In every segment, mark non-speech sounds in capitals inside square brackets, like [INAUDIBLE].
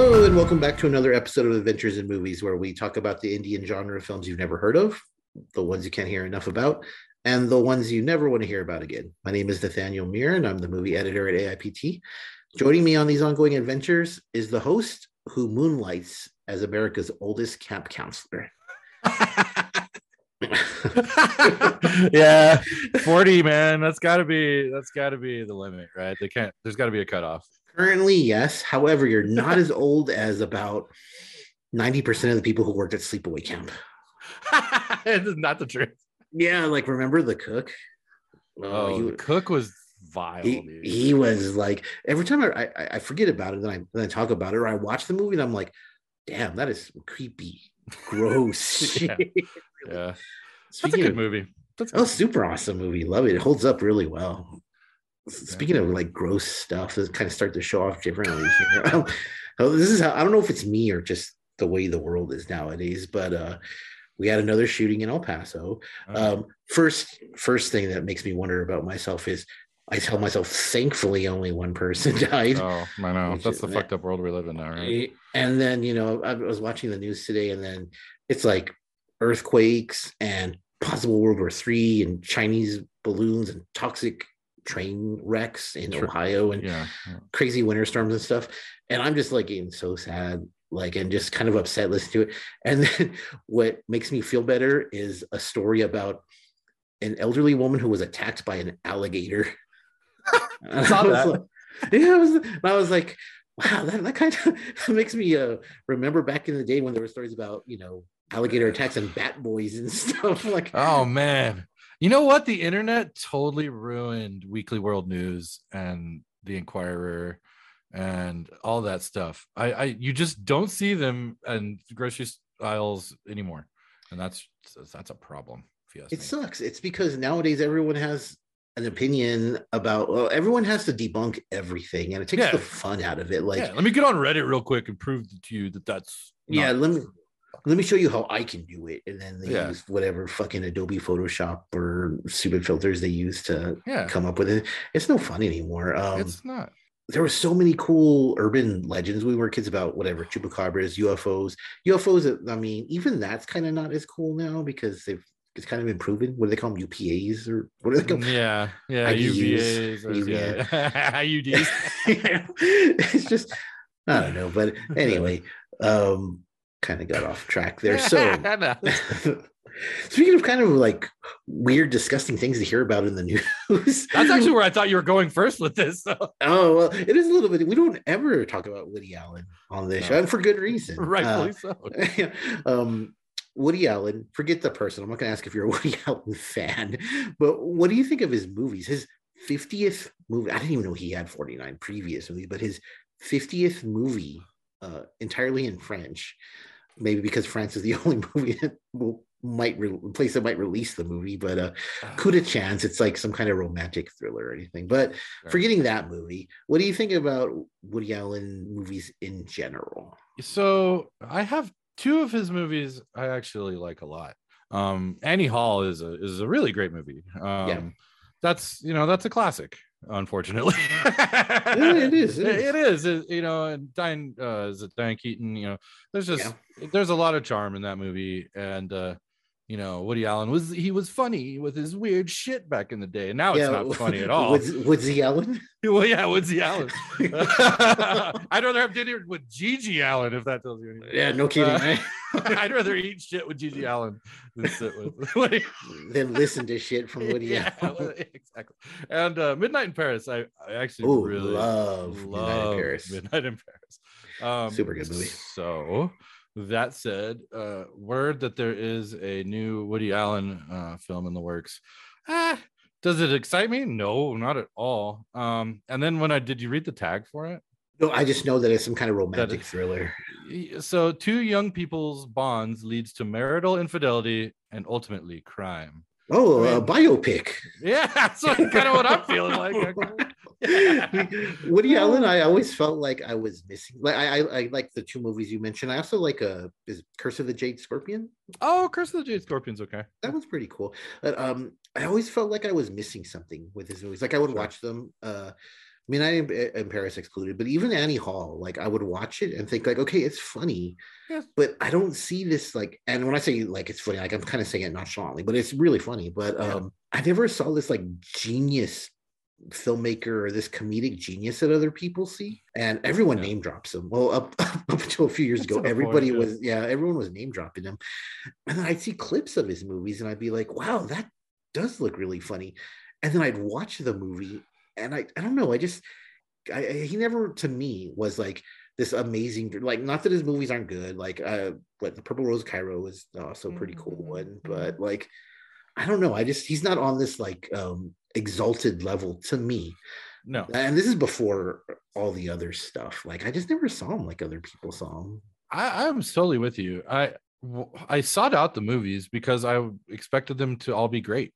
Hello, and welcome back to another episode of Adventures in Movies, where we talk about the Indian genre films you've never heard of, the ones you can't hear enough about, and the ones you never want to hear about again. My name is Nathaniel Muir, and I'm the movie editor at AIPT. Joining me on these ongoing adventures is the host who moonlights as America's oldest camp counselor. [LAUGHS] yeah, 40, man. That's gotta be that's gotta be the limit, right? They can't there's gotta be a cutoff. Currently, yes. However, you're not as old as about 90% of the people who worked at sleepaway camp. [LAUGHS] it's not the truth. Yeah, like remember the cook? Oh, oh he, the cook was vile. he, dude. he was like every time I, I I forget about it, then I then I talk about it, or I watch the movie, and I'm like, damn, that is creepy, gross [LAUGHS] Yeah. [LAUGHS] shit. yeah. That's a good of- movie. That's Oh, super awesome movie. Love it. It holds up really well. Speaking of like gross stuff, let's kind of start to show off differently here. [LAUGHS] [LAUGHS] oh, this is how I don't know if it's me or just the way the world is nowadays, but uh we had another shooting in El Paso. Oh, Um first first thing that makes me wonder about myself is I tell myself thankfully only one person [LAUGHS] died. oh, I know. Which That's is- the fucked up world we live in now, right? And then, you know, I was watching the news today, and then it's like earthquakes and possible World War Three and Chinese balloons and toxic train wrecks in Sure. Ohio and Yeah. crazy winter storms and stuff. And I'm just like getting so sad, like, and just kind of upset listening to it. And then [LAUGHS] what makes me feel better is a story about an elderly woman who was attacked by an alligator. [LAUGHS] And Saw was that. like- yeah, I was, I was like, wow, that, that kind of [LAUGHS] makes me uh, remember back in the day when there were stories about, you know, alligator attacks and bat boys and stuff. Like, Oh man. You know what? The internet totally ruined Weekly World News and the Inquirer and all that stuff. I, I you just don't see them in grocery aisles anymore. And that's that's a problem. If you ask It me. sucks. It's because nowadays everyone has an opinion about well, everyone has to debunk everything, and it takes Yeah. the fun out of it. Like, yeah, let me get on Reddit real quick and prove to you that that's yeah, let me let me show you how I can do it, and then they Yeah. use whatever fucking Adobe Photoshop or stupid filters they use to yeah, come up with it. It's no fun anymore. Um, it's not. there were so many cool urban legends we were kids about whatever chupacabras, UFOs, UFOs. I mean, even that's kind of not as cool now because they've it's kind of been proven. What do they call them? UPAs or what do they call? Yeah, yeah, [LAUGHS] IUDs, UVAs, or- yeah, [LAUGHS] IUDs. [LAUGHS] it's just I don't know, but anyway, um, kind of got off track [LAUGHS] there. So [LAUGHS] speaking of kind of like weird, disgusting things to hear about in the [LAUGHS] news, that's actually where I thought you were going first with this. So. Oh well, it is a little bit. We don't ever talk about Woody Allen on this No. show, and for good reason. Rightfully so. Uh, um, Woody Allen. Forget the person. I'm not going to ask if you're a Woody Allen fan, but what do you think of his movies? His 50th movie. I didn't even know he had 49 previous movies, but his 50th movie, uh, entirely in French. Maybe because France is the [LAUGHS] only movie that will might re- place that might release the movie, but uh, coup de chance. It's like some kind of romantic thriller or anything. But forgetting that movie, what do you think about Woody Allen movies in general? So I have two of his movies I actually like a lot. Um, Annie Hall is a is a really great movie. Um, that's you know that's a classic. Unfortunately, [LAUGHS] [LAUGHS] it is, it is. It is. It- you know, and Diane uh, is it Diane Keaton? You know, there's just there's a lot of charm in that movie, and uh, you know, Woody Allen was he was funny with his weird shit back in the day, and now it's not funny at [LAUGHS] all. Woods, Woodsy Allen. [LAUGHS] well, yeah, Woodsy Allen. [LAUGHS] I'd rather have dinner with GG Allin if that tells you anything. yeah, no kidding. Uh, right? I'd rather eat shit with GG Allin than sit with Woody. then listen to shit from Woody yeah, Allen. exactly. And uh, Midnight in Paris, I, I actually Oh, really love Midnight in Paris. Midnight in Paris. Um, Super good movie. So that said, uh, word that there is a new Woody Allen uh, film in the works. Ah, does it excite me? No, not at all. Um, and then when I did you read the tag for it? No, I just know that it's some kind of romantic thriller. So two young people's bonds leads to marital infidelity and ultimately crime. Oh, I a mean- biopic. Yeah, [LAUGHS] that's what, kind of what I'm feeling like. [LAUGHS] Woody Allen, I always felt like I was missing. Like I, I, I like the two movies you mentioned. I also like a is Curse of the Jade Scorpion. Oh, Curse of the Jade Scorpion's okay. That one's pretty cool. But um, I always felt like I was missing something with his movies. Like I would watch them, uh, mean, I am in Paris excluded, but even Annie Hall, like I would watch it and think like, okay, it's funny, Yeah. but I don't see this like. And when I say like it's funny, like I'm kind of saying it nonchalantly, but it's really funny. But Yeah. um, I never saw this like genius filmmaker or this comedic genius that other people see, and everyone Yeah. name drops him. Well, up [LAUGHS] up until a few years To ago, point, everybody was yeah, everyone was name dropping him, and then I'd see clips of his movies, and I'd be like, wow, that does look really funny, and then I'd watch the movie, and I I don't know, I just I, I- he never to me was like this amazing like not that his movies aren't good like uh like the purple rose cairo is also a pretty cool Mhm, one but like i don't know i just he's not on this like um exalted level to me No. and this is before all the other stuff like i just never saw him like other people saw him I, I'm totally with you. I I sought out the movies because I expected them to all be great.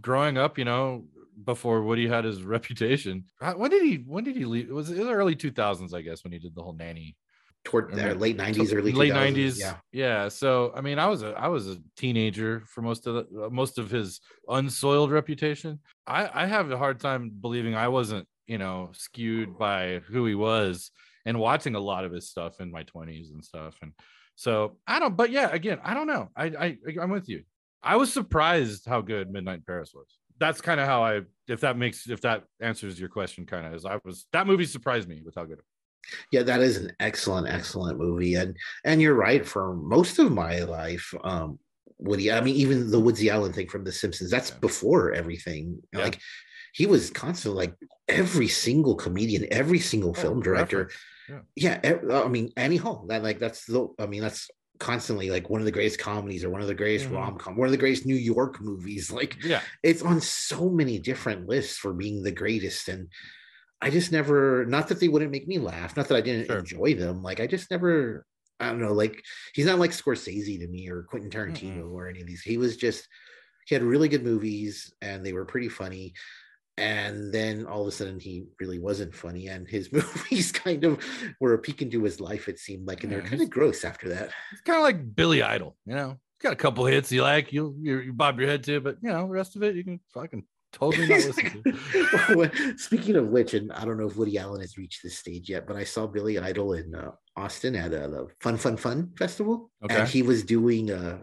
Growing up, you know, before Woody had his [LAUGHS] reputation, uh, when did he when did he leave? It was in the early 2000s, I guess, when he did the whole nanny. toward I uh, late 90s early late 2000s, 90s. yeah yeah. So I mean, I was a I was a teenager for most of the, uh, most of his unsoiled reputation. I I have a hard time believing I wasn't you know skewed by who he was and watching a lot of his stuff in my 20s and stuff and so i don't but yeah again i don't know i i i'm with you i was surprised how good midnight paris was that's kind of how i if that makes if that answers your question kind of is i was that movie surprised me with how good yeah that is an excellent excellent movie. And and you're right for most of my life um woody i mean even the woodsy allen thing from the simpsons that's Yeah. before everything. Yeah. like he was constantly like every single comedian every single film Oh, director. reference, yeah. Ev- i mean annie hall that like that's the i mean that's constantly like one of the greatest comedies or one of the greatest Mhm. rom-com one of the greatest new york movies. [LAUGHS] Like yeah. it's on so many different lists for being the greatest and i just never not that they wouldn't make me laugh not that i didn't Sure. enjoy them like i just never i don't know like he's not like scorsese to me or quentin tarantino or any of these. He was just he had really good movies and they were pretty funny and then all of a sudden he really wasn't funny and his [LAUGHS] movies kind of were a peek into his life it seemed like and they're kind of gross after that it's kind of like billy idol you know he's got a couple hits you like you you, bob your head to but you know the rest of it you can fucking totally not [LAUGHS] listen to [LAUGHS] Speaking of which, and I don't know if Woody Allen has reached this stage yet, but I saw Billy Idol in uh, Austin at uh, the Fun Fun Fun Festival, Okay. and he was doing uh,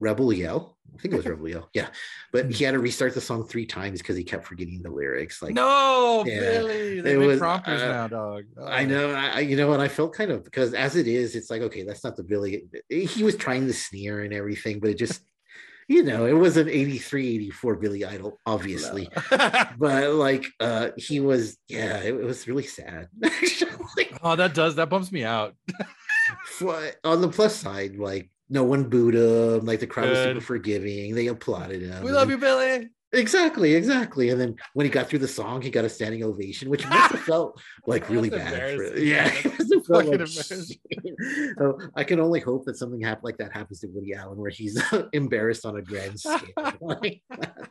Rebel Yell. I think it was [LAUGHS] Rebel Yell, yeah. But he had to restart the song three times because he kept forgetting the lyrics. Like, no, Yeah, Billy. They was, prompters uh, now, dog. I Oh. know, I, I- you know, and I felt kind of because as it is, it's like okay, that's not the Billy. He was trying to sneer and everything, but it just, [LAUGHS] you know, it was an 83, 84 Billy Idol, obviously. [LAUGHS] but like uh he was yeah it, it was really sad Like, oh, that does that bumps me out. on the plus side like no one booed him like the crowd was super forgiving they applauded him We love you, Billy. exactly exactly and then when he got through the song he got a standing ovation which must have felt [LAUGHS] like really bad for, yeah [LAUGHS] it must have felt fucking like so i can only hope that something hap- like that happens to woody allen where he's [LAUGHS] embarrassed on a grand scale like.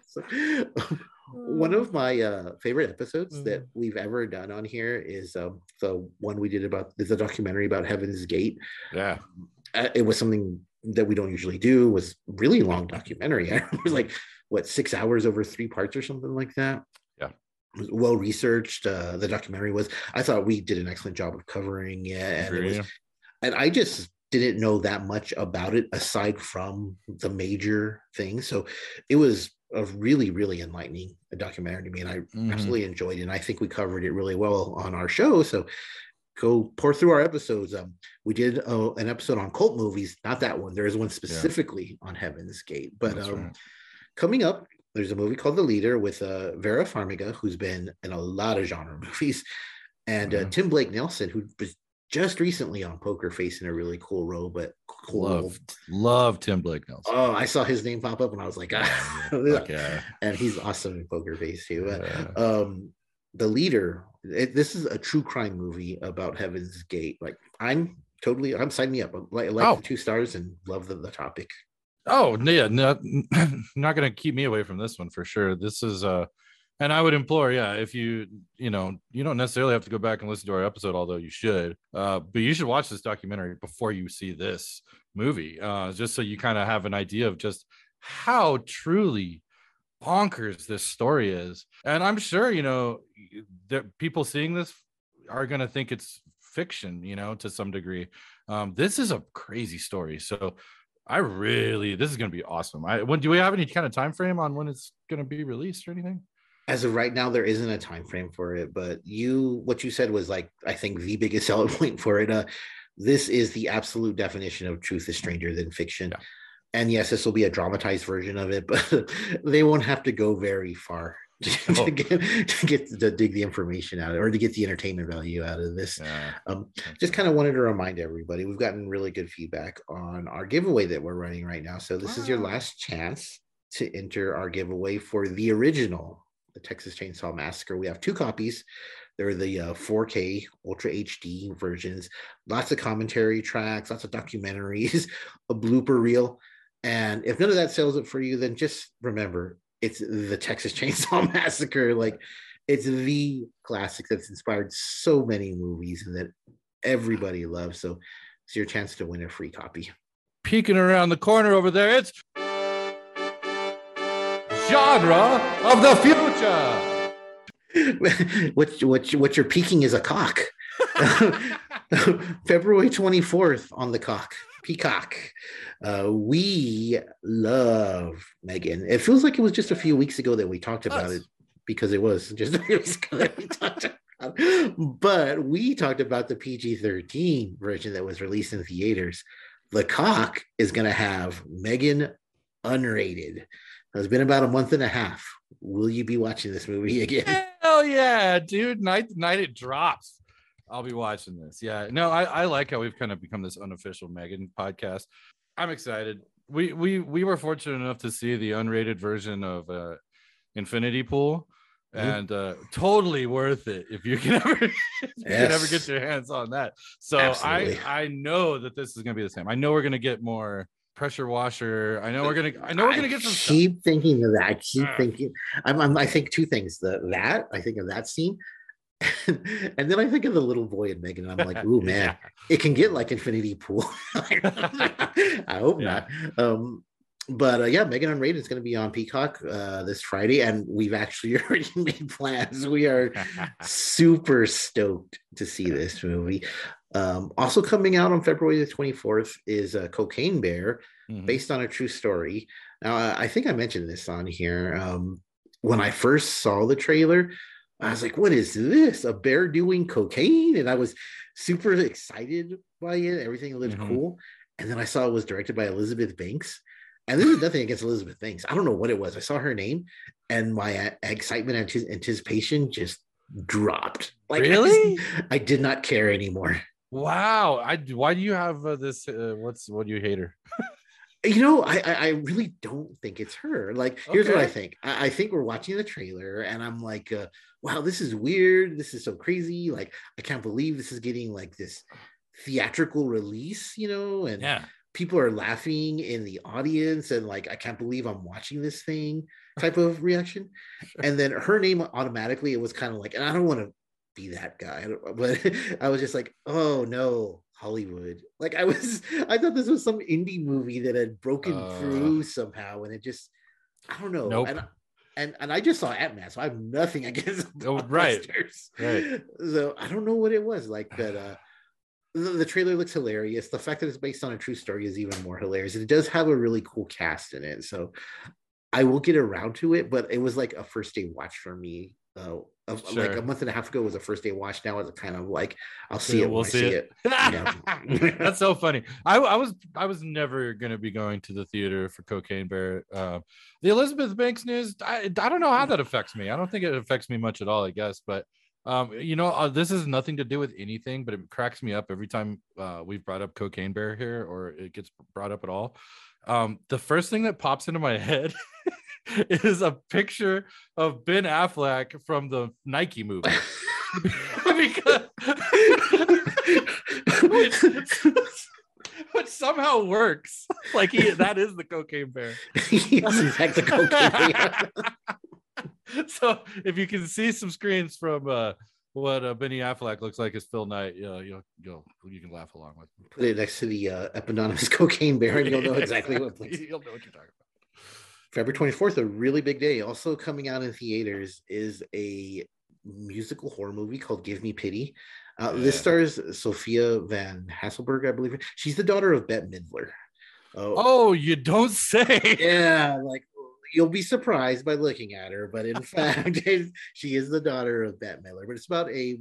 So, [SIGHS] one of my uh, favorite episodes that we've ever done on here is um, the one we did about is a documentary about Heaven's Gate. Yeah. Uh, it was something that we don't usually do. Was really long documentary. [LAUGHS] I remember like what six hours over three parts or something like that. Yeah. Was well researched. Uh, the documentary was. I thought we did an excellent job of covering it, and it was and I just didn't know that much about it aside from the major things. So it was a really, really enlightening documentary to me, and I Mhm. absolutely enjoyed it. And I think we covered it really well on our show. So go pour through our episodes. Um, we did uh, an episode on cult movies, not that one. There is one specifically on Heaven's Gate, but um, right. coming up, there's a movie called The Leader with uh, Vera Farmiga, who's been in a lot of genre [LAUGHS] movies, and uh, Mhm. Tim Blake Nelson, who was just recently on Poker Face in a really cool role, but cool. Love, love Tim Blake Nelson. Oh, I saw his name pop up and I was like, ah. [LAUGHS] Yeah. and he's awesome in Poker Face too. But, Yeah. um, the leader, it, this is a true crime movie about Heaven's Gate. Like, I'm totally, I'm signing me up. I like, like Oh. the two stars and love the, the topic. Oh yeah, no, [LAUGHS] not gonna keep me away from this one for sure. This is uh and I would implore, yeah, if you you know, you don't necessarily have to go back and listen to our episode, although you should. Uh, but you should watch this documentary before you see this movie, uh, just so you kind of have an idea of just how truly bonkers this story is. And I'm sure, you know, that people seeing this are going to think it's fiction, you know, to some degree. Um, this is a crazy story. So I really, this is going to be awesome. I, when do we have any kind of time frame on when it's going to be released or anything? As of right now, there isn't a time frame for it, but you, what you said was like, I think the biggest [LAUGHS] selling point for it. Uh, this is the absolute definition of truth is stranger than fiction. Yeah. And yes, this will be a dramatized version of it, [LAUGHS] but they won't have to go very far [LAUGHS] to, oh. get, to get to dig the information out of it or to get the entertainment value out of this. Yeah. Um, just kind of wanted to remind everybody we've gotten really good feedback on our giveaway that we're running right now. So this wow. is your last chance to enter our giveaway for the original, the Texas Chainsaw Massacre. We have two copies. They're the uh, 4K Ultra HD versions. Lots of commentary tracks, lots of documentaries, [LAUGHS] a blooper reel. And if none of that sells it for you, then just remember it's the Texas [LAUGHS] Chainsaw Massacre. Like it's the classic that's inspired so many movies and that everybody loves. So it's your chance to win a free copy. Peeking around the corner over there, it's genre of the future. [LAUGHS] what what what you're peeking is a cock. [LAUGHS] February 24th on the cock. Peacock. Uh, we love Megan. It feels like it was just a few weeks ago that we talked about it because it was just a few weeks ago that we talked about it. But we talked about the PG 13 version that was released in theaters. The Cock is going to have Megan unrated. It's been about a month and a half. Will you be watching this movie again? Hell yeah, dude! Night night it drops. I'll be watching this. Yeah, no, I, I like how we've kind of become this unofficial Megan podcast. I'm excited. We we we were fortunate enough to see the unrated version of uh, Infinity Pool, and uh, totally worth it if you can [LAUGHS] ever if you can ever get your hands on that. So Absolutely. I I know that this is gonna be the same. I know we're gonna get more pressure washer. I know we're gonna. I know we're gonna get some. Keep stuff. thinking of that. I keep uh, thinking. I'm, I'm, I think two things. The that I think of that scene, [LAUGHS] and then I think of the little boy and Megan. And I'm like, ooh [LAUGHS] man, yeah. it can get like Infinity Pool. [LAUGHS] I hope yeah. not. Um, but uh, yeah, Megan Unrated is going to be on Peacock uh, this Friday, and we've actually already made plans. We are super stoked to see this movie. Um, also coming out on February the 24th is a Cocaine Bear, mm-hmm. based on a true story. Now, I think I mentioned this on here. Um, when I first saw the trailer, I was like, what is this? A bear doing cocaine? And I was super excited by it. Everything looked mm-hmm. cool. And then I saw it was directed by Elizabeth Banks. And this is nothing against Elizabeth Banks. I don't know what it was. I saw her name and my excitement and anticipation just dropped. Like, really? I, I did not care anymore. Wow. I why do you have uh, this? Uh, what's what do you hate her? [LAUGHS] you know, I I really don't think it's her. Like, here's okay. what I think. I, I, think we're watching the trailer, and I'm like, uh, wow, this is weird. This is so crazy. Like, I can't believe this is getting like this theatrical release. You know, and yeah. people are laughing in the audience, and like, I can't believe I'm watching this thing type of reaction. [LAUGHS] And then her name automatically, it was kind of like, and I don't want to be that guy. [LAUGHS] But I was just like, oh no, Hollywood. Like I was, [LAUGHS] I thought this was some indie movie that had broken uh, through somehow, and it just, I don't know. Nope. And, and and I just saw Ant Man, so I have nothing [LAUGHS] against oh, right. right. So I don't know what it was like, [SIGHS] but uh, the, the, trailer looks hilarious. The fact that it's based on a true story is even more hilarious. It does have a really cool cast in it, so I will get around to it. But it was like a first day watch for me uh, sure. like a month and a half ago was a first day watch. Now it's kind of like I'll see yeah, it. We'll see, see, it. it. [LAUGHS] [LAUGHS] That's so funny. I, I, was I was never gonna be going to the theater for Cocaine Bear. Uh, the Elizabeth Banks news. I, I don't know how that affects me. I don't think it affects me much at all. I guess, but um, you know, uh, this has nothing to do with anything, but it cracks me up every time uh, we've brought up Cocaine Bear here, or it gets brought up at all. Um, the first thing that pops into my [LAUGHS] head [LAUGHS] is a picture of Ben Affleck from the Nike movie. [LAUGHS] because [LAUGHS] which, somehow works. Like he that is the cocaine bear. yes, in fact, the cocaine bear. so if you can see some screens from uh what uh, Benny Affleck looks like as Phil Knight, you know, you'll, you'll you can laugh along with. Put it next to the uh, eponymous cocaine bear, and you'll know exactly what. you'll know what you're talking about. February 24th, a really big day. Also coming out in theaters is a musical horror movie called Give Me Pity. Uh, yeah. This stars Sophia von Haselberg, I believe. She's the daughter of Bette Midler. Oh, oh you don't say. Yeah, [LAUGHS] like you'll be surprised by looking at her, but in [LAUGHS] fact, [LAUGHS] she is the daughter of Bette Midler. But it's about a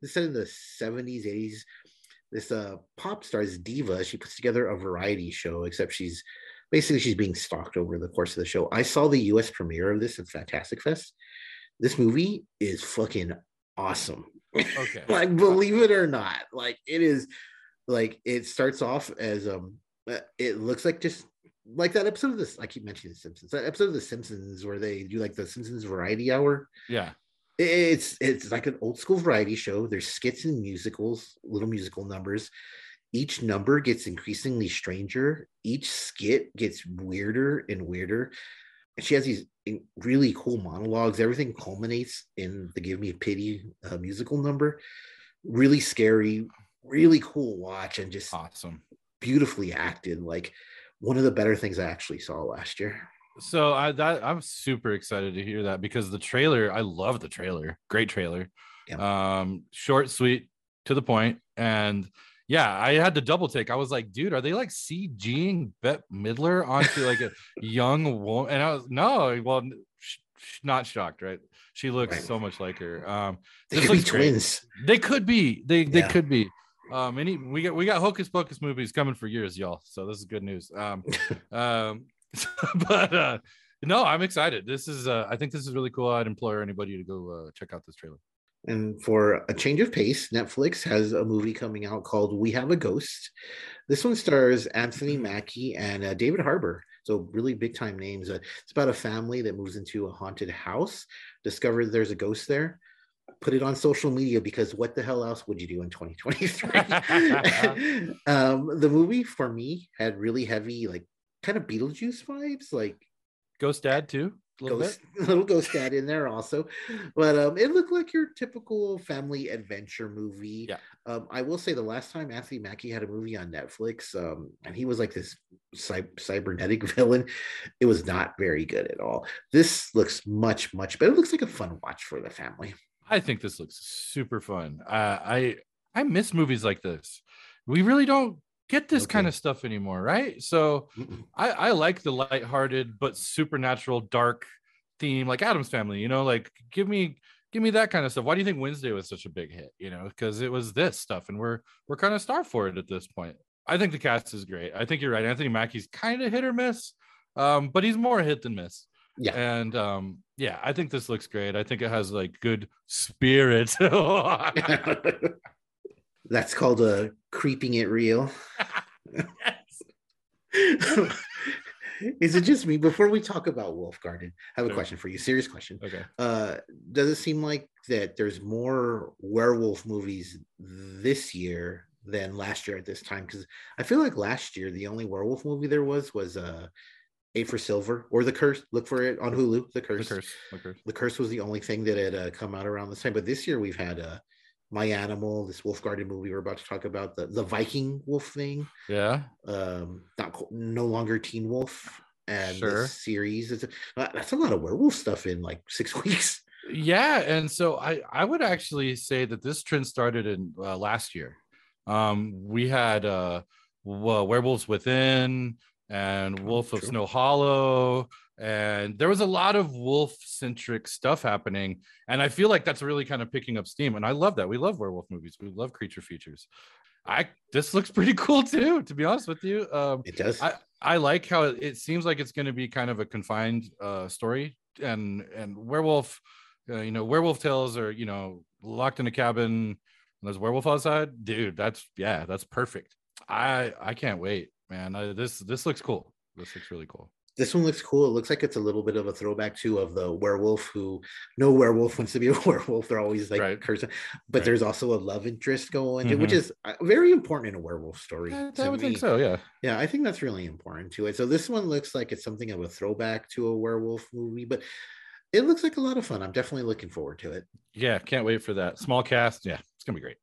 this set in the 70s, 80s. This uh, pop star's diva. She puts together a variety show, except she's basically she's being stalked over the course of the show. I saw the U.S. premiere of this at Fantastic Fest. This movie is fucking awesome. Okay, [LAUGHS] like believe it or not, like it is. Like it starts off as um, it looks like just like that episode of this. I keep mentioning the Simpsons. That episode of the Simpsons where they do like the Simpsons Variety Hour. Yeah, it's it's like an old school variety show. There's skits and musicals, little musical numbers. Each number gets increasingly stranger. Each skit gets weirder and weirder. And she has these really cool monologues. Everything culminates in the "Give Me a Pity" uh, musical number. Really scary, really cool watch, and just awesome, beautifully acted. Like one of the better things I actually saw last year. So I that I'm super excited to hear that because the trailer, I love the trailer. Great trailer. Yeah. Um, short, sweet, to the point, and yeah, I had to double take. I was like, dude, are they like CGing Bette Midler onto like a [LAUGHS] young woman? And I was no, well, sh- not shocked, right? She looks right. so much like her. Um, they could be twins. They could be. They they yeah. could be. Um, any we got we got Hocus Pocus movies coming for years, y'all. So this is good news. Um, [LAUGHS] um, [LAUGHS] but uh, no, I'm excited. This is uh, I think this is really cool. I'd implore anybody to go uh, check out this trailer. And for a change of pace, Netflix has a movie coming out called We Have a Ghost. This one stars Anthony Mackie and uh, David Harbour. So really big time names. Uh, it's about a family that moves into a haunted house, discovers there's a ghost there, put it on social media because what the hell else would you do in 2023? [LAUGHS] um, the movie for me had really heavy like kind of Beetlejuice vibes, like Ghost Dad too. Little ghost, [LAUGHS] little ghost dad in there also, but um, it looked like your typical family adventure movie. Yeah. Um, I will say the last time Anthony Mackie had a movie on Netflix, um, and he was like this cy- cybernetic [LAUGHS] villain, it was not very good at all. This looks much much better. It looks like a fun watch for the family. I think this looks super fun. Uh, I I miss movies like this. We really don't get this okay. kind of stuff anymore, right? So I, I like the lighthearted but supernatural dark theme, like Addams Family. You know, like give me give me that kind of stuff. Why do you think Wednesday was such a big hit? You know, because it was this stuff, and we're we're kind of starved for it at this point. I think the cast is great. I think you're right. Anthony Mackie's kind of hit or miss, um, but he's more hit than miss. Yeah. And um, yeah, I think this looks great. I think it has like good spirit. [LAUGHS] [LAUGHS] That's called a creeping it real. [LAUGHS] Is it just me? Before we talk about Wolf Garden, I have a question for you. Serious question. Okay. Uh, does it seem like that there's more werewolf movies this year than last year at this time? Because I feel like last year the only werewolf movie there was was uh Eight for Silver or The Curse. Look for it on Hulu. The Curse. The Curse. The Curse, the Curse was the only thing that had uh, come out around this time. But this year we've had uh, My Animal, this Wolf Garden movie we're about to talk about, the, the Viking wolf thing. Yeah. Um, not no longer Teen Wolf. And sure. this series, it's, uh, that's a lot of werewolf stuff in like six [LAUGHS] weeks. Yeah, and so I I would actually say that this trend started in uh, last year. Um, we had uh, well, Werewolves Within, and Wolf of Snow Hollow. And there was a lot of wolf centric stuff happening. And I feel like that's really kind of picking up steam. And I love that. We love werewolf movies, we love creature features. I this looks pretty [LAUGHS] cool too, to be honest with you. Um, it does. I, I like how it, it seems like it's going to be kind of a confined uh, story, and and werewolf, uh, you know, werewolf tales are you know locked in a cabin and there's werewolf outside. Dude, that's yeah, that's perfect. I I can't wait man. I, this this looks cool. This looks really cool. This one looks cool. It looks like it's a little bit of a throwback too of the werewolf who no werewolf [LAUGHS] wants to be a werewolf. They're always like right. cursing, but right. there's also a love interest going, mm-hmm. which is uh, very important in a werewolf story. I, I would me. think so. Yeah, yeah, I think that's really important to it. So this one looks like it's something of a throwback to a werewolf movie, but it looks like a lot of fun. I'm definitely looking forward to it. Yeah, can't wait for that small cast. Yeah, it's gonna be great.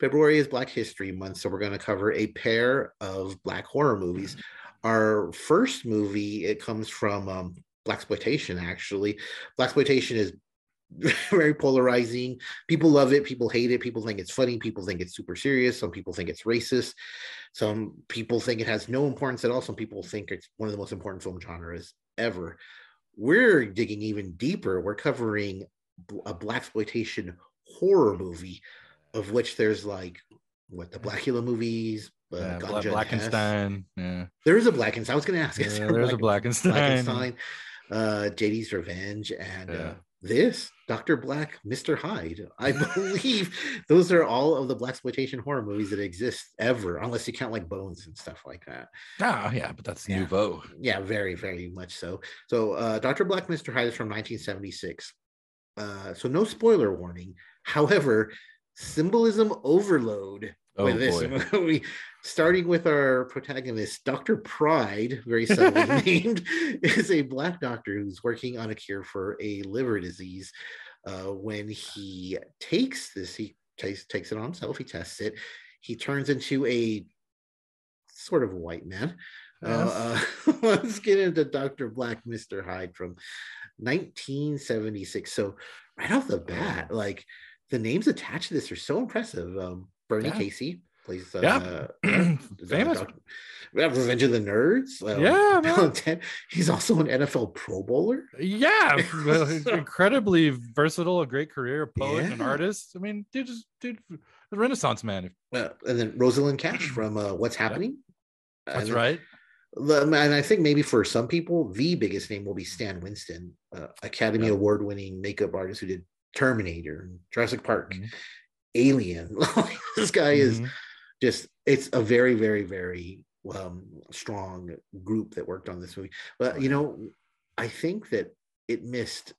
February is Black History Month, so we're going to cover a pair of Black horror movies. our first movie it comes from um, black exploitation. Actually, black exploitation is [LAUGHS] very polarizing. People love it, people hate it, people think it's funny, people think it's super serious, some people think it's racist, some people think it has no importance at all, some people think it's one of the most important film genres ever. We're digging even deeper. We're covering a black exploitation horror movie, of which there's like what the Blackula movies, uh, yeah, Blackenstein. Yeah, there is a Blackenstein. I was going to ask. Yeah, there's a Blackenstein. Blackenstein uh, JD's Revenge, and uh, yeah. uh, this Doctor Black, Mister Hyde. I [LAUGHS] believe those are all of the black exploitation horror movies that exist ever, unless you count like Bones and stuff like that. Oh yeah, but that's yeah. nouveau. Yeah, very very much so. So uh, Doctor Black, Mister Hyde is from 1976. Uh, so no spoiler warning. However, symbolism overload oh, with this boy. [LAUGHS] movie starting with our protagonist, Dr. Pride, very subtly [LAUGHS] named, is a black doctor who's working on a cure for a liver disease. Uh, when he takes this, he takes, takes it on himself, he tests it, he turns into a sort of white man. Uh. Uh, [LAUGHS] let's get into Dr. Black, Mr. Hyde from 1976. So, right off the bat, like the names attached to this are so impressive. Um, Bernie yeah. Casey, plays uh, [CLEARS THROAT] yeah famous Revenge of the Nerds. Uh, yeah, [LAUGHS] he's also an NFL Pro Bowler. Yeah, [LAUGHS] incredibly versatile, a great career, a poet, yeah. an artist. I mean, dude, just dude, a Renaissance man. Uh, and then Rosalind Cash [CLEARS THROAT] from uh, What's Happening. Yeah. That's right. And I think maybe for some people, the biggest name will be Stan Winston, uh, Academy. Award winning makeup artist who did Terminator, Jurassic Park, mm-hmm. Alien. [LAUGHS] this guy mm-hmm. is just it's a very very very um, strong group that worked on this movie but you know i think that it missed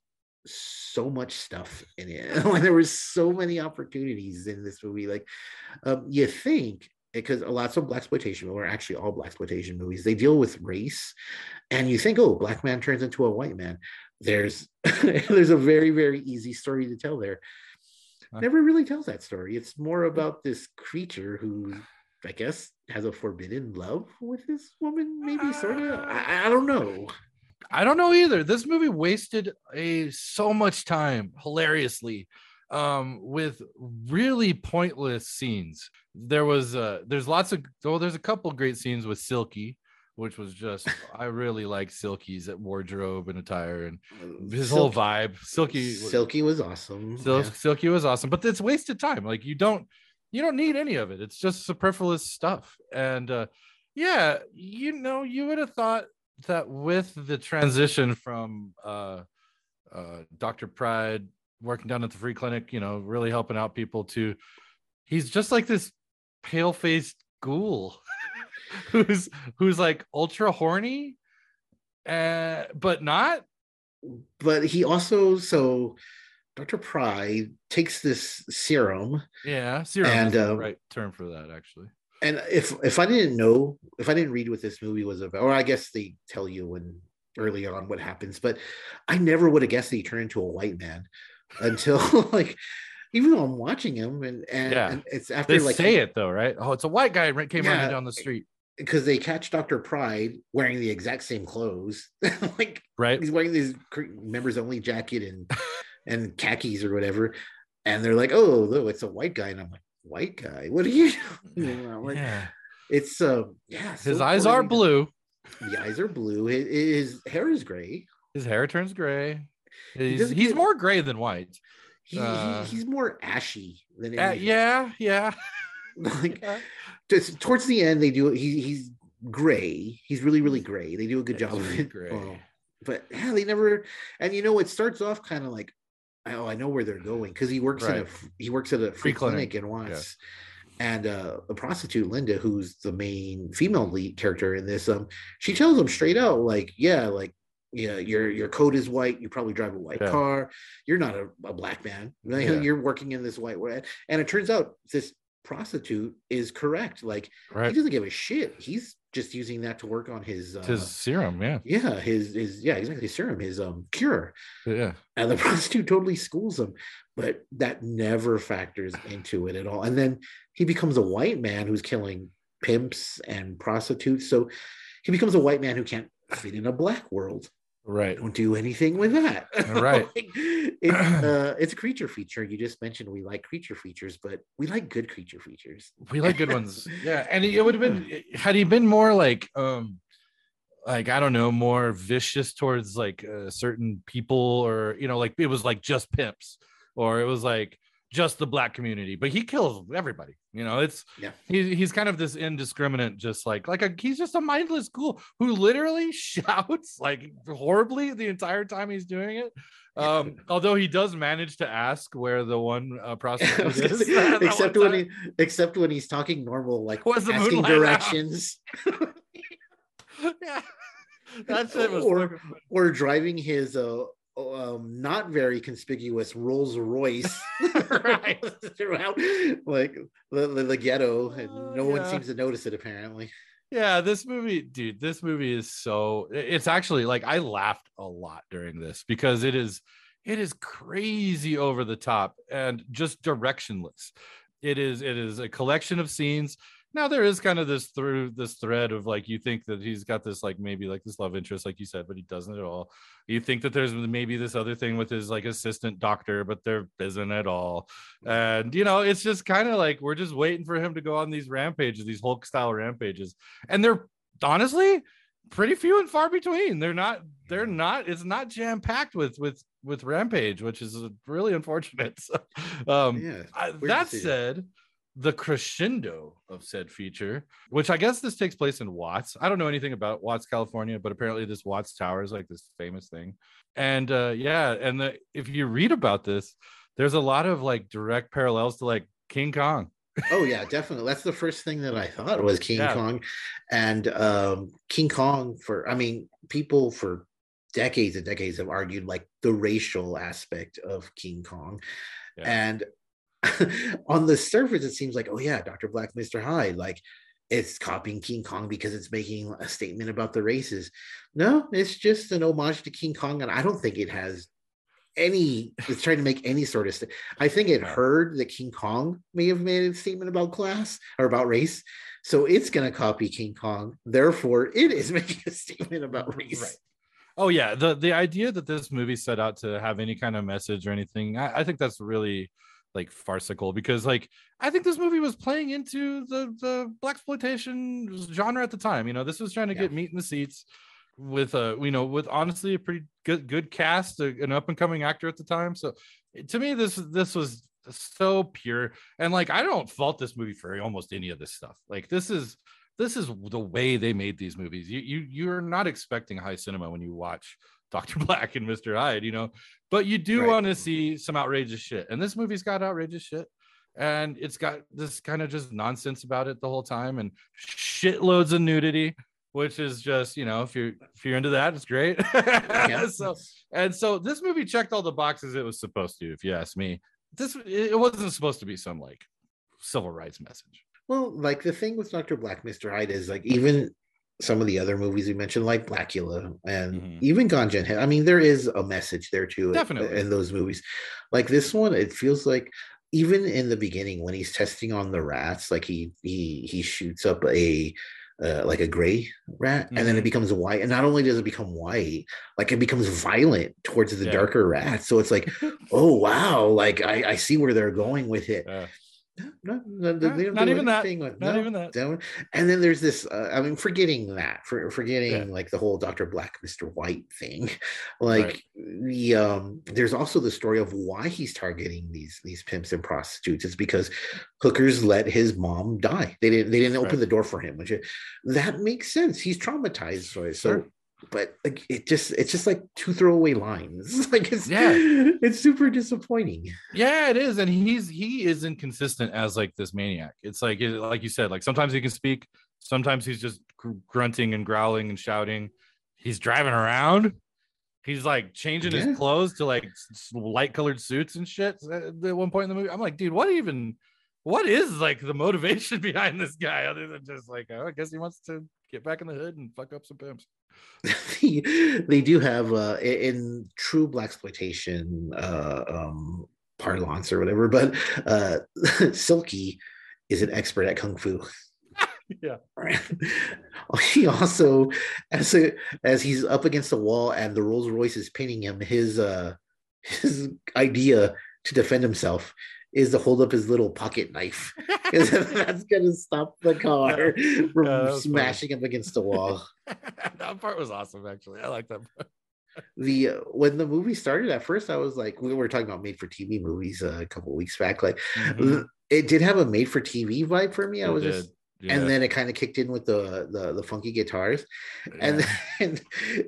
so much stuff in it [LAUGHS] there was so many opportunities in this movie like um, you think because lots of black exploitation or actually all black exploitation movies they deal with race and you think oh black man turns into a white man there's [LAUGHS] there's a very very easy story to tell there never really tells that story. It's more about this creature who, I guess, has a forbidden love with this woman, maybe sort of. I, I don't know. I don't know either. This movie wasted a so much time hilariously um with really pointless scenes. There was uh there's lots of oh there's a couple great scenes with Silky which was just I really like Silky's at wardrobe and attire and uh, his whole vibe. Silky Silky was awesome. Sil- yeah. Silky was awesome, but it's wasted time. Like you don't you don't need any of it. It's just superfluous stuff. And uh yeah, you know, you would have thought that with the transition from uh uh Dr. Pride working down at the free clinic, you know, really helping out people to he's just like this pale-faced ghoul [LAUGHS] [LAUGHS] who's who's like ultra horny, uh, but not. But he also so Dr. Pride takes this serum. Yeah, serum and uh, right term for that actually. And if if I didn't know, if I didn't read what this movie was about, or I guess they tell you when early on what happens, but I never would have guessed that he turned into a white man until [LAUGHS] like even though I'm watching him and and, yeah. and it's after they like say it though, right? Oh, it's a white guy came yeah, running down the street because they catch Dr. Pride wearing the exact same clothes. [LAUGHS] like right. He's wearing this members only jacket and [LAUGHS] and khakis or whatever. And they're like, oh, look, it's a white guy. And I'm like, white guy? What are you [LAUGHS] doing? Like, yeah. It's uh yeah. His so eyes are blue. The eyes are blue. His, his, hair is gray. His hair turns gray. He's, he he's more gray than white. He, uh, he, he's more ashy than uh, yeah, yeah. [LAUGHS] like yeah towards the end they do he, he's gray he's really really gray they do a good job of it gray. Oh, but yeah they never and you know it starts off kind of like oh i know where they're going because he works right. at a he works at a free, free clinic, clinic in Watts. Yeah. and uh a prostitute linda who's the main female lead character in this um she tells him straight out like yeah like yeah, your your coat is white. You probably drive a white yeah. car. You're not a, a black man. Yeah. You're working in this white world And it turns out this prostitute is correct. Like right. he doesn't give a shit. He's just using that to work on his uh, his serum. Yeah, yeah, his his yeah exactly his serum, his um cure. Yeah, and the [LAUGHS] prostitute totally schools him, but that never factors into it at all. And then he becomes a white man who's killing pimps and prostitutes. So he becomes a white man who can't fit in a black world. Right. Don't do anything with that. [LAUGHS] Right. like, it's, [CLEARS THROAT] uh, it's a creature feature. You just mentioned we like creature features, but we like good creature features. We like good ones. [LAUGHS] Yeah. And it would have been had he been more like um like I don't know, more vicious towards like uh, certain people or you know, like it was like just pimps or it was like just the black community, but he kills everybody. You know, it's Yeah. he, he's kind of this indiscriminate, just like like a he's just a mindless ghoul who literally [LAUGHS] shouts like horribly the entire time he's doing it. Um, although he does manage to ask where the one uh, [LAUGHS] prostitute is, [LAUGHS] except when he except when he's talking normal, like the asking directions yeah, that shit was Or- or driving his uh um not very conspicuous Rolls Royce [LAUGHS] Right. [LAUGHS] throughout like the, the, the ghetto, and Oh, no one yeah. seems to notice it apparently. yeah. This movie, dude, this movie is so. It's actually like I laughed a lot during this because it is, it is crazy over the top and just directionless. It is, it is a collection of scenes. Now there is kind of this through this thread of like you think that he's got this like maybe like this love interest like you said, but he doesn't at all. You think that there's maybe this other thing with his like assistant doctor, but there isn't at all. And you know, it's just kind of like we're just waiting for him to go on these rampages, these Hulk style rampages, and they're honestly pretty few and far between. They're not. They're not. It's not jam packed with with with rampage, which is really unfortunate. [LAUGHS] So, um, Yeah. I- that said, the crescendo of said feature, which I guess this takes place in Watts. I don't know anything about Watts, California, but apparently this Watts Tower is like this famous thing. And uh, yeah, and the, if you read about this, there's a lot of like direct parallels to like King Kong. Oh yeah, definitely. That's the first thing that I thought was King Yeah. Kong, and um, King Kong. For I mean, people for decades and decades have argued like the racial aspect of King Kong, Yeah. and [LAUGHS] on the surface it seems like oh yeah, Doctor Black, Mister Hyde, like it's copying King Kong because it's making a statement about the races. No, it's just an homage to King Kong, and I don't think it has any it's trying to make any sort of st- i think it heard that king kong may have made a statement about class or about race so it's going to copy king kong therefore it is [LAUGHS] making a statement about race Right. Oh yeah, the the idea that this movie set out to have any kind of message or anything, I, I think that's really like farcical because like I think this movie was playing into the the black exploitation genre at the time. You know, this was trying to Yeah. get meat in the seats with a you know with honestly a pretty good good cast, a- an up and coming actor at the time. So to me, this this was so pure and like I don't fault this movie for almost any of this stuff. Like this is this is the way they made these movies. You you you're not expecting high cinema when you watch Dr. [LAUGHS] Black and Mr. Hyde, you know, but you do Right. want to see some outrageous shit. And this movie's got outrageous shit. And it's got this kind of just nonsense about it the whole time and shitloads of nudity, which is just, you know, if you're if you're into that, it's great. [LAUGHS] Yeah. so and so this movie checked all the boxes it was supposed to, if you ask me. This it wasn't supposed to be some like civil rights message. well like the thing with dr black mr hyde is like even some of the other movies we mentioned like blackula and Mhm. even Head, i mean there is a message there too Definitely. in those movies like this one it feels like even in the beginning when he's testing on the rats like he he he shoots up a uh, like a gray rat and then it Mhm. becomes white and not only does it become white like it becomes violent towards the Yeah. darker rats so it's like [LAUGHS] oh wow like i i see where they're going with it no, [GASPS] no, No, they don't not do even that. with- not no, even that. don't. And then there's this. Uh, I mean, forgetting that, for forgetting Yeah. like the whole Doctor Black, Mister White thing. [LAUGHS] Like the um, there's also the story of why he's targeting these these pimps and prostitutes. It's because hookers let his mom die. They didn't. They didn't open Right. the door for him, which that makes sense. He's traumatized. So, so. But like it just it's just like two throwaway lines. [LAUGHS] like it's Yeah. it's super disappointing. Yeah, it is, and he's he is inconsistent as like this maniac. It's like it, like you said, like sometimes he can speak, sometimes he's just gr- grunting and growling and shouting. He's driving around. He's like changing Yeah. his clothes to like light colored suits and shit. At at one point in the movie, I'm like, dude, what even? What is like the motivation [LAUGHS] behind this guy other than just like, oh, I guess he wants to get back in the hood and fuck up some pimps. [LAUGHS] they do have uh in true blaxploitation uh um parlance or whatever but uh [LAUGHS] silky is an expert at kung fu [LAUGHS] Yeah. he also, as a, as he's up against the wall and the Rolls Royce is pinning him, his uh his idea to defend himself is to hold up his little pocket knife. [LAUGHS] [LAUGHS] that's gonna stop the car from Yeah, smashing up against the wall. [LAUGHS] that part was awesome, actually. I like that. Part. the uh, when the movie started at first i was like we were talking about made for tv movies uh, a couple weeks back like Mhm. it did have a made for tv vibe for me i was did, just yeah, and then it kind of kicked in with the the, the funky guitars and then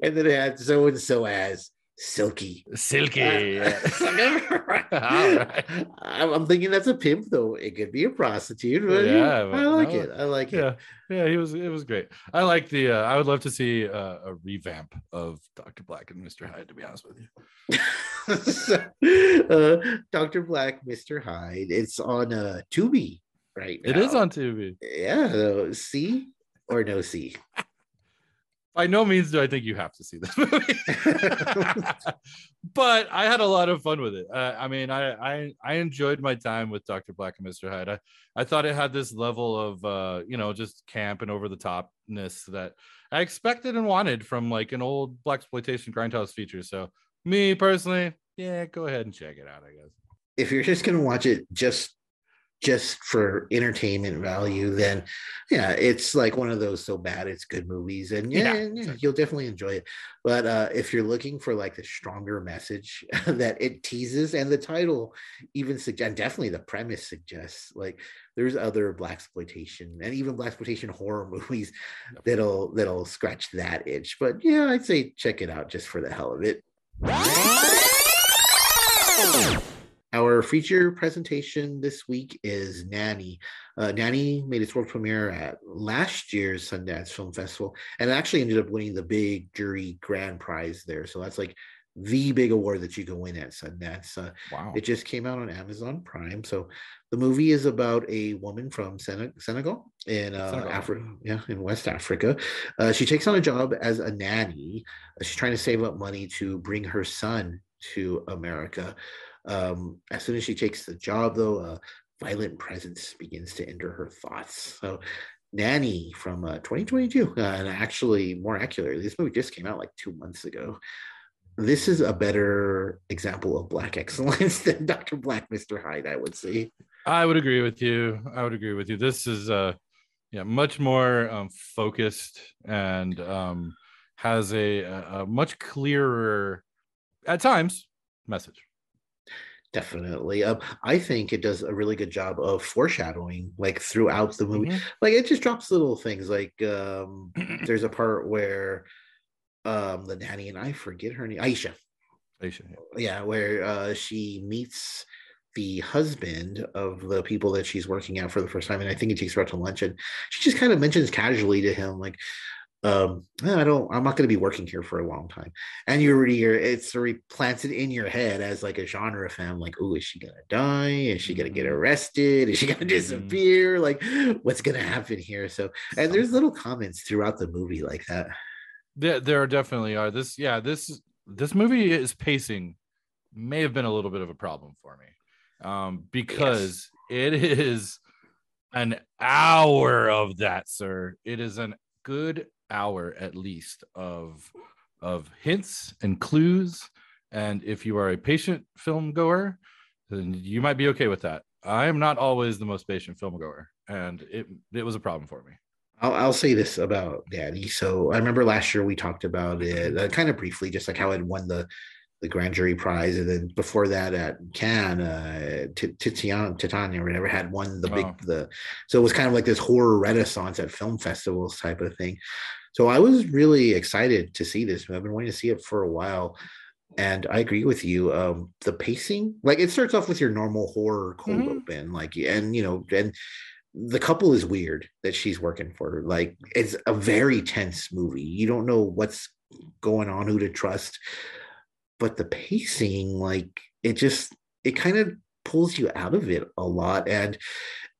and then it had so and so as silky silky. Uh, [LAUGHS] [LAUGHS] yeah. it's all right. All right. I'm, thinking that's a pimp though it could be a prostitute but yeah, Yeah, but i like no, it i like it yeah yeah he was it was great i like the uh, i would love to see uh, a revamp of dr black and mr hyde to be honest with you [LAUGHS] uh, Dr. Black, Mr. Hyde. It's on uh Tubi right now. it is on tv Yeah, so C or no C. by no means do i think you have to see this [LAUGHS] movie. But i had a lot of fun with it. Uh, i mean I, I i enjoyed my time with dr black and mr hyde. I, I thought it had this level of uh you know just camp and over the topness that i expected and wanted from like an old blaxploitation grindhouse feature. So me personally yeah go ahead and check it out i guess. If you're just gonna watch it just just for entertainment value, then yeah, it's like one of those so bad it's good movies, and yeah, Yeah. yeah, you'll definitely enjoy it. But uh, if you're looking for like the stronger message [LAUGHS] that it teases, and the title even suggests, and definitely the premise suggests, like there's other blaxploitation and even blaxploitation horror [LAUGHS] movies that'll that'll scratch that itch. But yeah, I'd say check it out just for the hell of it. Our feature presentation this week is Nanny. Uh, Nanny made its world premiere at last year's Sundance Film Festival and actually ended up winning the big jury grand prize there. So that's like the big award that you can win at Sundance. Uh, wow it just came out on Amazon Prime. So the movie is about a woman from Sene- Senegal in uh, Senegal. Africa, yeah, in West Africa. Uh, she takes on a job as a nanny. Uh, She's trying to save up money to bring her son to America. Um, as soon as she takes the job, though, a violent presence begins to enter her thoughts. So. Nanny from uh, 2022, uh, and actually, more accurately, this movie just came out like two months ago this is a better example of black [LAUGHS] excellence than Dr. Black, Mr. Hyde, I would say. I would agree with you. I would agree with you. This is uh yeah, much more um, focused and um has a, a a much clearer at times message. Definitely. Um, I think it does a really good job of foreshadowing, like throughout the movie. Mhm. Like it just drops little things. Like um, [CLEARS THROAT] there's a part where um, the nanny and I forget her name, Aisha. Aisha, yeah. yeah where uh, she meets the husband of the people that she's working out for the first time and i think he takes her out to lunch and she just kind of mentions casually to him like um i don't i'm not going to be working here for a long time and you're already it's already planted in your head as like a genre fan like oh is she gonna die is she gonna get Mhm. arrested is she gonna [LAUGHS] Mhm. disappear like what's gonna happen here so and there's little comments throughout the movie like that There, there definitely are. This, yeah, this this movie is pacing may have been a little bit of a problem for me, um, because it is an hour of that, sir. It is an good hour at least of of hints and clues. And if you are a patient film goer, then you might be okay with that. I am not always the most patient film goer, and it it was a problem for me. I'll, I'll say this about Daddy. So I remember last year we talked about it uh, kind of briefly, just like how it won the the grand jury prize, and then before that at Cannes, uh, Ti- Titania or whatever had won the big Oh. the. So it was kind of like this horror renaissance at film festivals type of thing. So I was really excited to see this. I've been wanting to see it for a while. And I agree with you. Um, the pacing, like it starts off with your normal horror cold Mhm. open, like and you know, and the couple is weird that she's working for. Like it's a very tense movie. You don't know what's going on, who to trust. But the pacing, like it just it kind of pulls you out of it a lot. And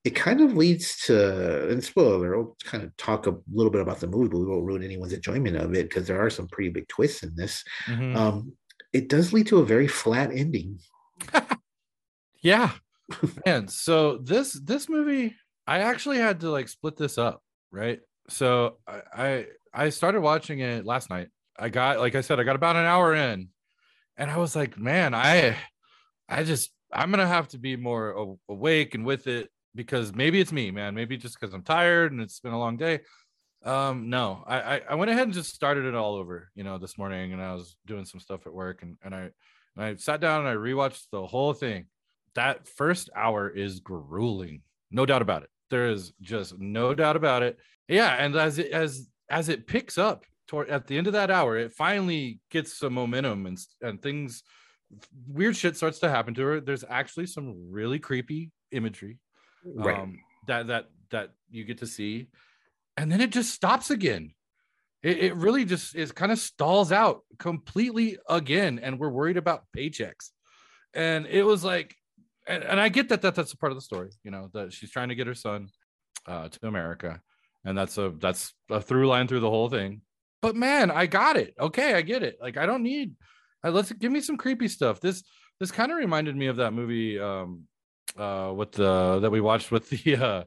it kind of leads to and spoiler, I'll kind of talk a little bit about the movie, but we won't ruin anyone's enjoyment of it because there are some pretty big twists in this. Mhm. Um, it does lead to a very flat ending. [LAUGHS] Yeah. and so this this movie, I actually had to like split this up right? So I, I I started watching it last night. I got like I said, I got about an hour in, and I was like, man, I I just I'm gonna have to be more awake and with it because maybe it's me, man. Maybe just because I'm tired and it's been a long day. Um, no, I, I went ahead and just started it all over, you know, this morning, and I was doing some stuff at work, and and I and I sat down and I rewatched the whole thing. That first hour is grueling, no doubt about it. There is just no doubt about it. Yeah, and as it as as it picks up toward at the end of that hour, it finally gets some momentum and and things weird shit starts to happen to her. There's actually some really creepy imagery right. um, that that that you get to see, and then it just stops again. It, it really just is kind of stalls out completely again, and we're worried about paychecks. And it was like, and, and I get that, that that's a part of the story, you know, that she's trying to get her son uh, to America, and that's a that's a through line through the whole thing. But man, I got it. Okay, I get it. Like I don't need. Uh, let's give me some creepy stuff. This this kind of reminded me of that movie um uh with the that we watched with the uh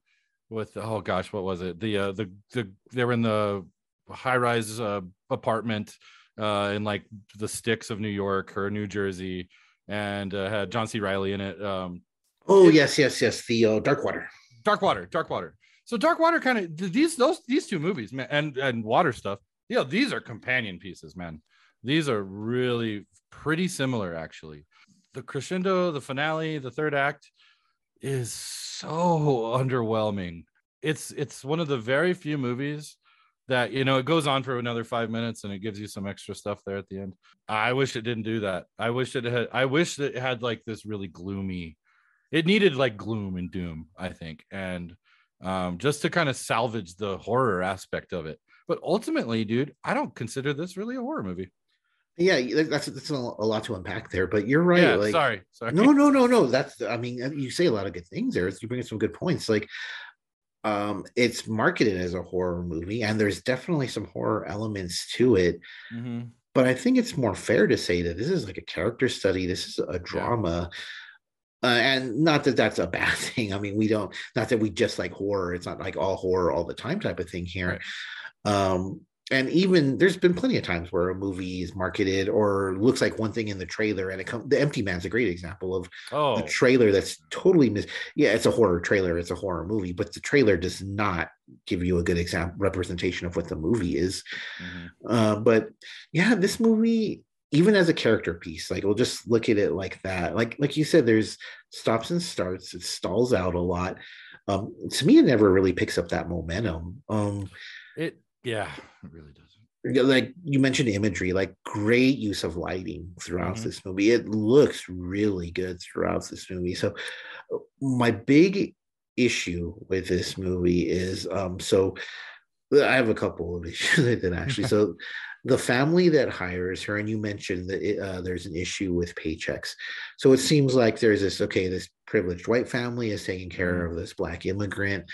with oh gosh what was it? The uh the the they were in the high rise uh, apartment uh in like the sticks of New York or New Jersey and uh, had John C. Reilly in it um oh yes yes yes the uh, Dark Water. Dark Water Dark Water. So Dark Water kind of these those these two movies man and and water stuff yeah these are companion pieces man. These are really pretty similar actually. The crescendo the finale the third act is so [LAUGHS] underwhelming. It's it's one of the very few movies that you know it goes on for another five minutes and it gives you some extra stuff there at the end. I wish it didn't do that. I wish it had. I wish that it had like this really gloomy. It needed like gloom and doom, I think, and um, just to kind of salvage the horror aspect of it. But ultimately, dude, I don't consider this really a horror movie. Yeah, that's that's a lot to unpack there, but you're right. Yeah, like, sorry, sorry. No, no, no, no. That's I mean, you say a lot of good things there. You bring up some good points. Like, um, it's marketed as a horror movie, and there's definitely some horror elements to it. Mm-hmm. But I think it's more fair to say that this is like a character study. This is a drama. Uh, and not that that's a [LAUGHS] bad thing. I mean, we don't, not that we just like horror. It's not like all horror all the time type of thing here. Right. Um, and even there's been plenty of times where a movie is marketed or looks like one thing in the trailer and it comes the empty man's a great example of oh. a trailer that's totally mis yeah it's a horror trailer it's a horror movie but the trailer does not give you a good example representation of what the movie is mm-hmm. uh, but yeah this movie even as a character piece like we'll just look at it like that like like you said there's stops and starts it stalls out a lot um to me it never really picks up that momentum um it yeah, it really does. Like you mentioned imagery, like great use of lighting throughout mm-hmm. this movie. It looks really good throughout this movie. So my big issue with this movie is um so I have a couple of [LAUGHS] issues with it actually. so [LAUGHS] the family that hires her, and you mentioned that it, uh, there's an issue with paychecks. So it seems like there's this okay, this privileged white family is taking care mm-hmm. of this black immigrant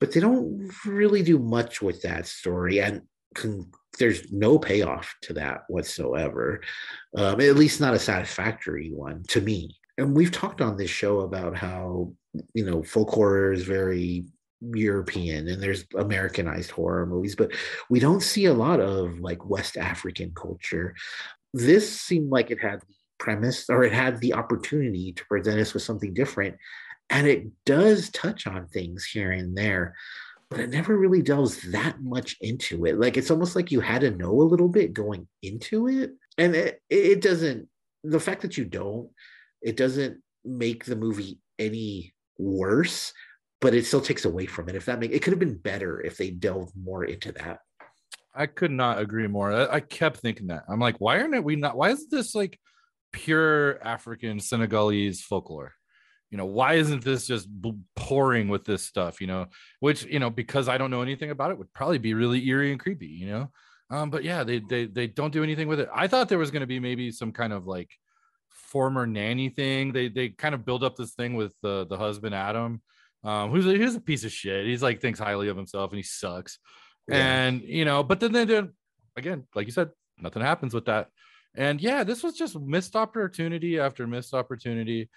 but they don't really do much with that story and can, there's no payoff to that whatsoever. Um, at least not a satisfactory one to me. And we've talked on this show about how you know folk horror is very european and there's americanized horror movies but we don't see a lot of like west african culture. This seemed like it had the premise or it had the opportunity to present us with something different and it does touch on things here and there but it never really delves that much into it. Like it's almost like you had to know a little bit going into it. And it, it doesn't the fact that you don't it doesn't make the movie any worse but it still takes away from it if that make it could have been better if they delved more into that. I could not agree more. I, I kept thinking that. I'm like why aren't we not why is this like pure african senegalese folklore you know why isn't this just pouring with this stuff you know? Which you know because i don't know anything about it would probably be really eerie and creepy you know? Um but yeah they they they don't do anything with it. I thought there was going to be maybe some kind of like former nanny thing. They they kind of build up this thing with the the husband adam. Um who's a, who's a piece of shit. He's like thinks highly of himself and he sucks. Yeah. and you know but then they then again like you said nothing happens with that. And yeah this was just missed opportunity after missed opportunity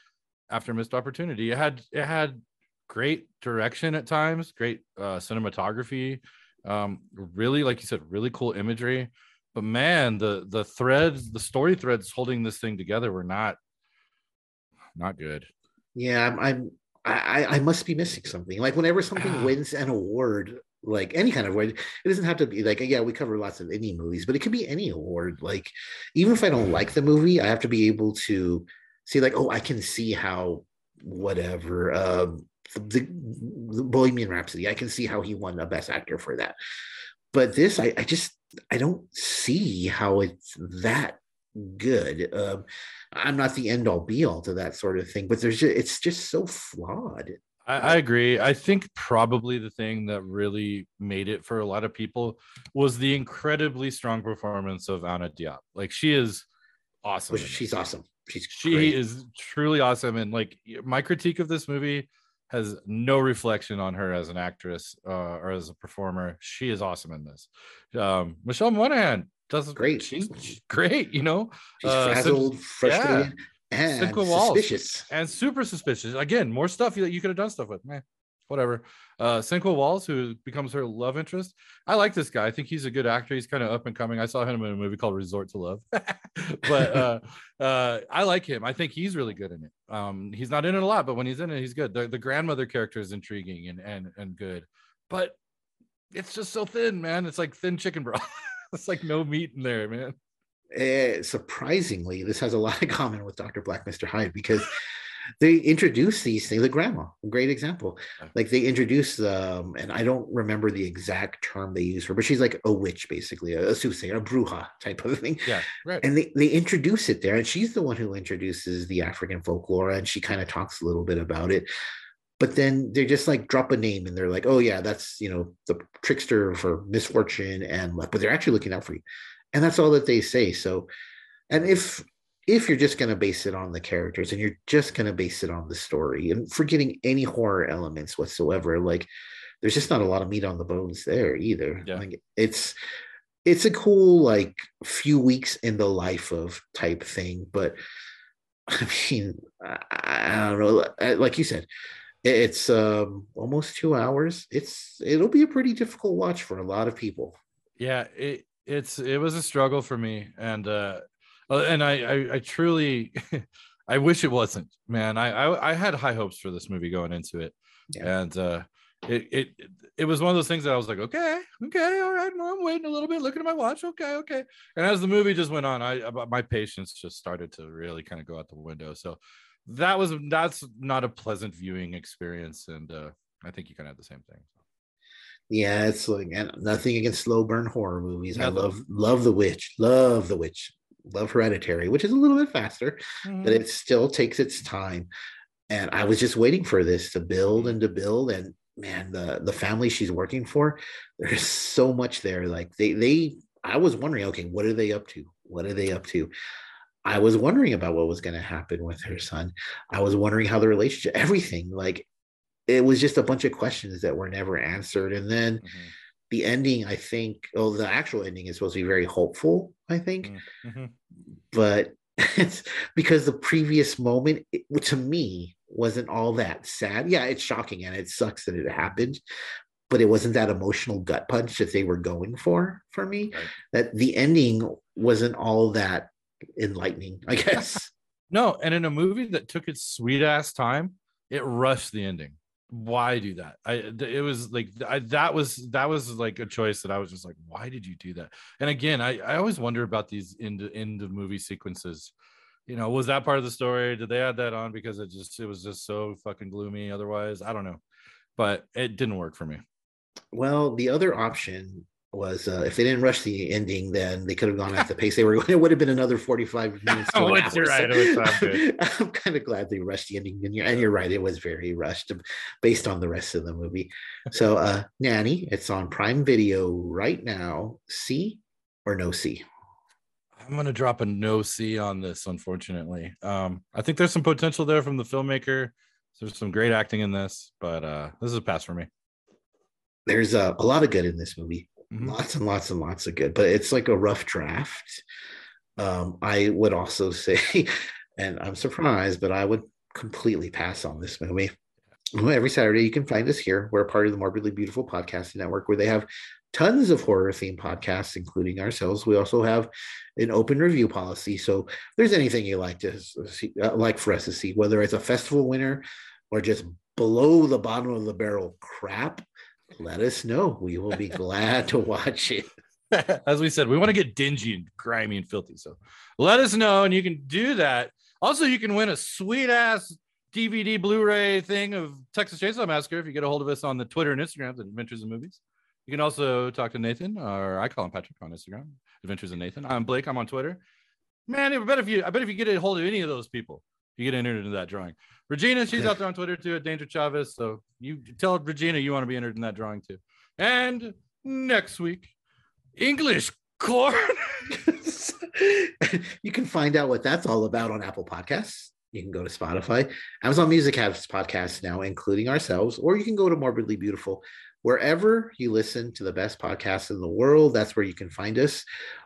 after missed opportunity. It had it had great direction at times, great uh, cinematography, um, really, like you said, really cool imagery. But man, the the threads, the story threads holding this thing together were not not good. Yeah, I'm, I'm I, I must be missing something. Like whenever something [SIGHS] wins an award, like any kind of award, it doesn't have to be like yeah, we cover lots of indie movies, but it could be any award. Like even if I don't like the movie, I have to be able to see like oh, I can see how whatever um, the, the Bohemian Rhapsody, I can see how he won a Best Actor for that. But this, I, I just I don't see how it's that good. Um, I'm not the end all be all to that sort of thing, but there's just, it's just so flawed. I, I, agree. I think probably the thing that really made it for a lot of people was the incredibly strong performance of Anna Diop. Like she is awesome. She's awesome. She's she great. is truly awesome. And like my critique of this movie has no reflection on her as an actress uh, or as a performer. She is awesome in this. Um, Michelle Monaghan does great. She's, she's great. You know, she's uh, frazzled, frustrated, yeah. and suspicious, and super suspicious. Again, more stuff that you could have done stuff with. Man, whatever. Uh, Walls, who becomes her love interest. I like this guy. I think he's a good actor. He's kind of up and coming. I saw him in a movie called Resort to Love, [LAUGHS] but [LAUGHS] uh, uh, I like him. I think he's really good in it. Um, he's not in it a lot, but when he's in it, he's good. The, the grandmother character is intriguing and and and good, but it's just so thin, man. It's like thin chicken broth. [LAUGHS] it's like no meat in there, man. Uh, surprisingly, this has a lot in common with Dr. Black, Mr. Hyde, because they introduce these things. The grandma, a great example. Like they introduce um, and I don't remember the exact term they use for, but she's like a witch, basically, a, a soothsayer, a bruja type of thing. Yeah, right. And they, they introduce it there, and she's the one who introduces the African folklore, and she kind of talks a little bit about it. But then they just like drop a name and they're like, oh yeah, that's you know the trickster for misfortune and luck, but they're actually looking out for you. And that's all that they say. So and if if you're just going to base it on the characters and you're just going to base it on the story and forgetting any horror elements whatsoever like there's just not a lot of meat on the bones there either. Yeah. like it's it's a cool like few weeks in the life of type thing but [LAUGHS] i mean i, I don't know like you said it's um almost two hours. It's it'll be a pretty difficult watch for a lot of people. Yeah it it's it was a struggle for me and uh, and I, I, I truly, [LAUGHS] I wish it wasn't, man. I, I, I, had high hopes for this movie going into it, yeah. and uh, it, it, it was one of those things that I was like, okay, okay, all right, no, I'm waiting a little bit, looking at my watch, okay, okay. And as the movie just went on, I, my patience just started to really kind of go out the window. So that was that's not a pleasant viewing experience, and uh, I think you kind of had the same thing. Yeah, it's like nothing against slow burn horror movies. I love love the witch, love the witch love Hereditary, which is a little bit faster, mm-hmm. but it still takes its time. And I was just waiting for this to build and to build. And man, the the family she's working for, there's so much there. Like they they I was wondering, okay, what are they up to? What are they up to? I was wondering about what was going to happen with her son. I was wondering how the relationship, everything, like it was just a bunch of questions that were never answered. And then mm-hmm the ending, I think, oh, the actual ending is supposed to be very hopeful, I think. Mm, mm-hmm. But it's [LAUGHS] because the previous moment, it, to me, wasn't all that sad. Yeah, it's shocking and it sucks that it happened, but it wasn't that emotional gut punch that they were going for for me. Right. That the ending wasn't all that enlightening, I [LAUGHS] guess. no, and in a movie that took its sweet ass time, it rushed the ending why do that? I it was like I, that was that was like a choice that i was just like why did you do that? And again i i always wonder about these end end of movie sequences. You know was that part of the story? Did they add that on because it just it was just so fucking gloomy otherwise? I don't know. But it didn't work for me. Well the other option was uh, if they didn't rush the ending, then they could have gone at the pace they were [LAUGHS] going. It would have been another 45 [LAUGHS] minutes. To oh, you're right. [LAUGHS] I'm kind of glad they rushed the ending. And you're, and you're right. It was very rushed based on the rest of the movie. So, uh, Nanny, it's on Prime Video right now. See or no see? I'm going to drop a no see on this, unfortunately. Um, I think there's some potential there from the filmmaker. There's some great acting in this, but uh, this is a pass for me. There's a, a lot of good in this movie mm-hmm. lots and lots and lots of good, but it's like a rough draft. Um, I would also [LAUGHS] say, and I'm surprised, but I would completely pass on this movie. every Saturday you can find us here. We're a part of the Morbidly Beautiful Podcasting Network, where they have tons of horror themed podcasts, including ourselves. We also have an open review policy. So if there's anything you like to see, uh, like for us to see, whether it's a festival winner or just below the bottom of the barrel crap, let us know. We will be glad to watch it. [LAUGHS] As we said, we want to get dingy and grimy and filthy. So let us know, and you can do that. Also, you can win a sweet ass DVD Blu-ray thing of Texas Chainsaw Massacre if you get a hold of us on the Twitter and Instagram at Adventures in Movies. You can also talk to Nathan, or I call him Patrick on Instagram, Adventures in Nathan. I'm Blake. I'm on Twitter. Man, I bet if you, I bet if you get a hold of any of those people, you get entered into that drawing. Regina, she's out there on Twitter too at Danger Chavez. So you tell Regina you want to be entered in that drawing too. And next week, English corn. [LAUGHS] you can find out what that's all about on Apple Podcasts. You can go to Spotify. Amazon Music has podcasts now, including ourselves, or you can go to Morbidly Beautiful. Wherever you listen to the best podcasts in the world, that's where you can find us.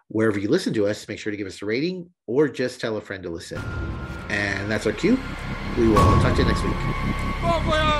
Wherever you listen to us, make sure to give us a rating or just tell a friend to listen. And that's our cue. We will talk to you next week.